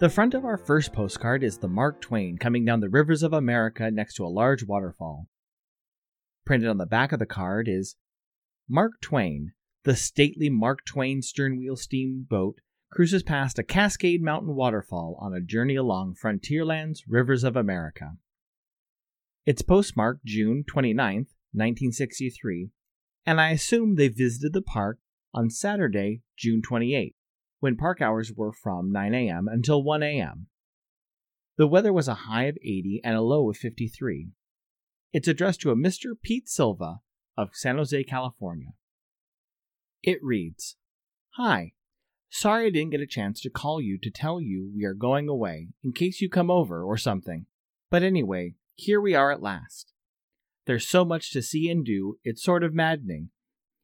The front of our first postcard is the Mark Twain coming down the rivers of America next to a large waterfall. Printed on the back of the card is Mark Twain, the stately Mark Twain sternwheel steamboat, cruises past a Cascade Mountain waterfall on a journey along Frontierland's Rivers of America. It's postmarked June 29, 1963, and I assume they visited the park on Saturday, June 28 when park hours were from 9 a.m. until 1 a.m. The weather was a high of 80 and a low of 53. It's addressed to a Mr. Pete Silva of San Jose, California. It reads Hi. Sorry I didn't get a chance to call you to tell you we are going away, in case you come over or something. But anyway, here we are at last. There's so much to see and do, it's sort of maddening.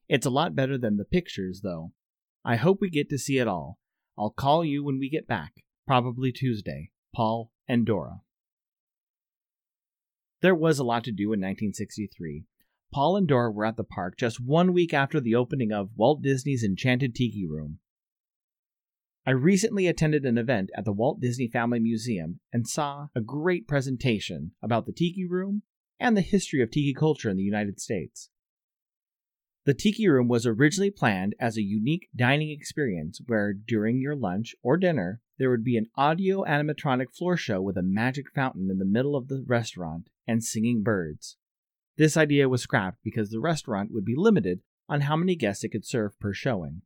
It's a lot better than the pictures, though, I hope we get to see it all. I'll call you when we get back, probably Tuesday. Paul and Dora. There was a lot to do in 1963. Paul and Dora were at the park just one week after the opening of Walt Disney's Enchanted Tiki Room. I recently attended an event at the Walt Disney Family Museum and saw a great presentation about the Tiki Room and the history of tiki culture in the United States. The Tiki Room was originally planned as a unique dining experience where, during your lunch or dinner, there would be an audio animatronic floor show with a magic fountain in the middle of the restaurant and singing birds. This idea was scrapped because the restaurant would be limited on how many guests it could serve per showing.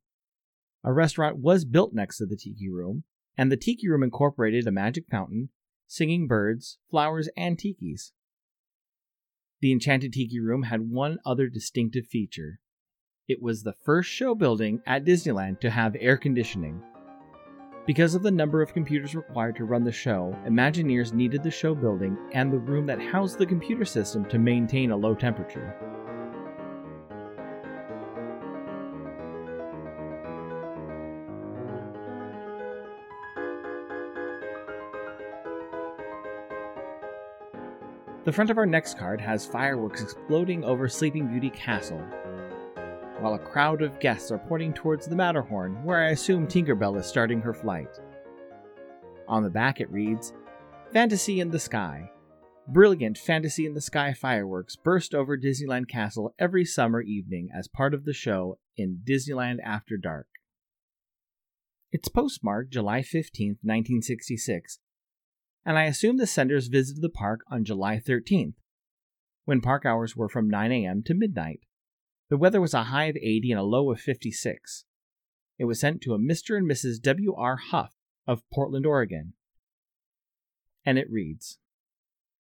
A restaurant was built next to the Tiki Room, and the Tiki Room incorporated a magic fountain, singing birds, flowers, and tikis. The Enchanted Tiki Room had one other distinctive feature it was the first show building at Disneyland to have air conditioning. Because of the number of computers required to run the show, Imagineers needed the show building and the room that housed the computer system to maintain a low temperature. The front of our next card has fireworks exploding over Sleeping Beauty Castle, while a crowd of guests are pointing towards the Matterhorn, where I assume Tinkerbell is starting her flight. On the back it reads Fantasy in the Sky. Brilliant Fantasy in the Sky fireworks burst over Disneyland Castle every summer evening as part of the show in Disneyland After Dark. It's postmarked July 15, 1966, and I assume the senders visited the park on July 13th, when park hours were from 9 a.m. to midnight. The weather was a high of 80 and a low of 56. It was sent to a Mr. and Mrs. W. R. Huff of Portland, Oregon. And it reads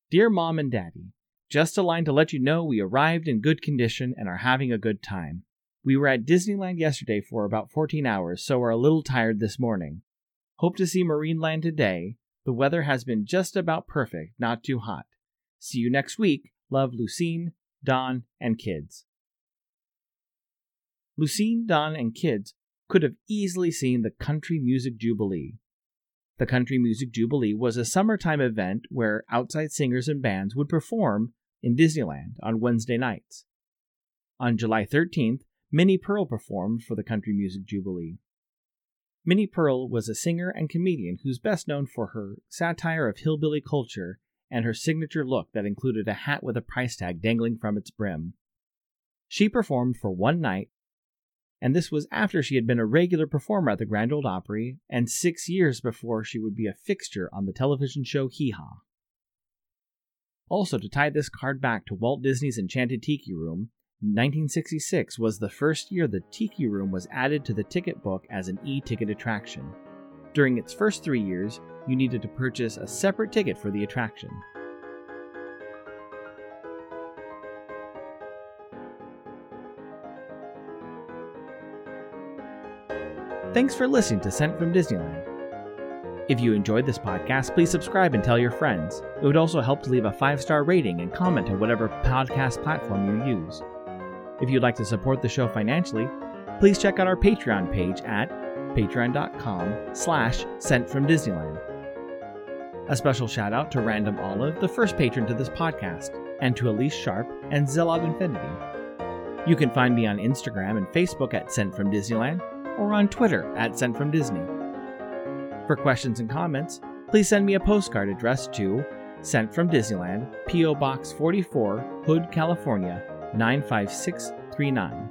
Dear Mom and Daddy, just a line to let you know we arrived in good condition and are having a good time. We were at Disneyland yesterday for about 14 hours, so are a little tired this morning. Hope to see Marineland today. The weather has been just about perfect, not too hot. See you next week. Love Lucine, Don, and kids. Lucine, Don, and kids could have easily seen the Country Music Jubilee. The Country Music Jubilee was a summertime event where outside singers and bands would perform in Disneyland on Wednesday nights. On July 13th, Minnie Pearl performed for the Country Music Jubilee. Minnie Pearl was a singer and comedian who's best known for her satire of hillbilly culture and her signature look that included a hat with a price tag dangling from its brim. She performed for one night and this was after she had been a regular performer at the Grand Ole Opry and six years before she would be a fixture on the television show Hee Haw. Also, to tie this card back to Walt Disney's Enchanted Tiki Room, 1966 was the first year the Tiki Room was added to the ticket book as an e ticket attraction. During its first three years, you needed to purchase a separate ticket for the attraction. Thanks for listening to Sent from Disneyland. If you enjoyed this podcast, please subscribe and tell your friends. It would also help to leave a five star rating and comment on whatever podcast platform you use. If you'd like to support the show financially, please check out our Patreon page at patreon.com slash sent from Disneyland. A special shout out to Random Olive, the first patron to this podcast, and to Elise Sharp and Zillog Infinity. You can find me on Instagram and Facebook at Sent from Disneyland or on Twitter at Sent from Disney. For questions and comments, please send me a postcard addressed to Sent from Disneyland, P.O. Box 44, Hood, California 95639.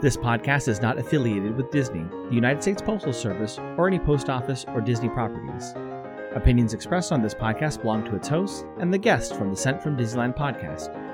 This podcast is not affiliated with Disney, the United States Postal Service, or any post office or Disney properties. Opinions expressed on this podcast belong to its hosts and the guests from the Sent from Disneyland podcast.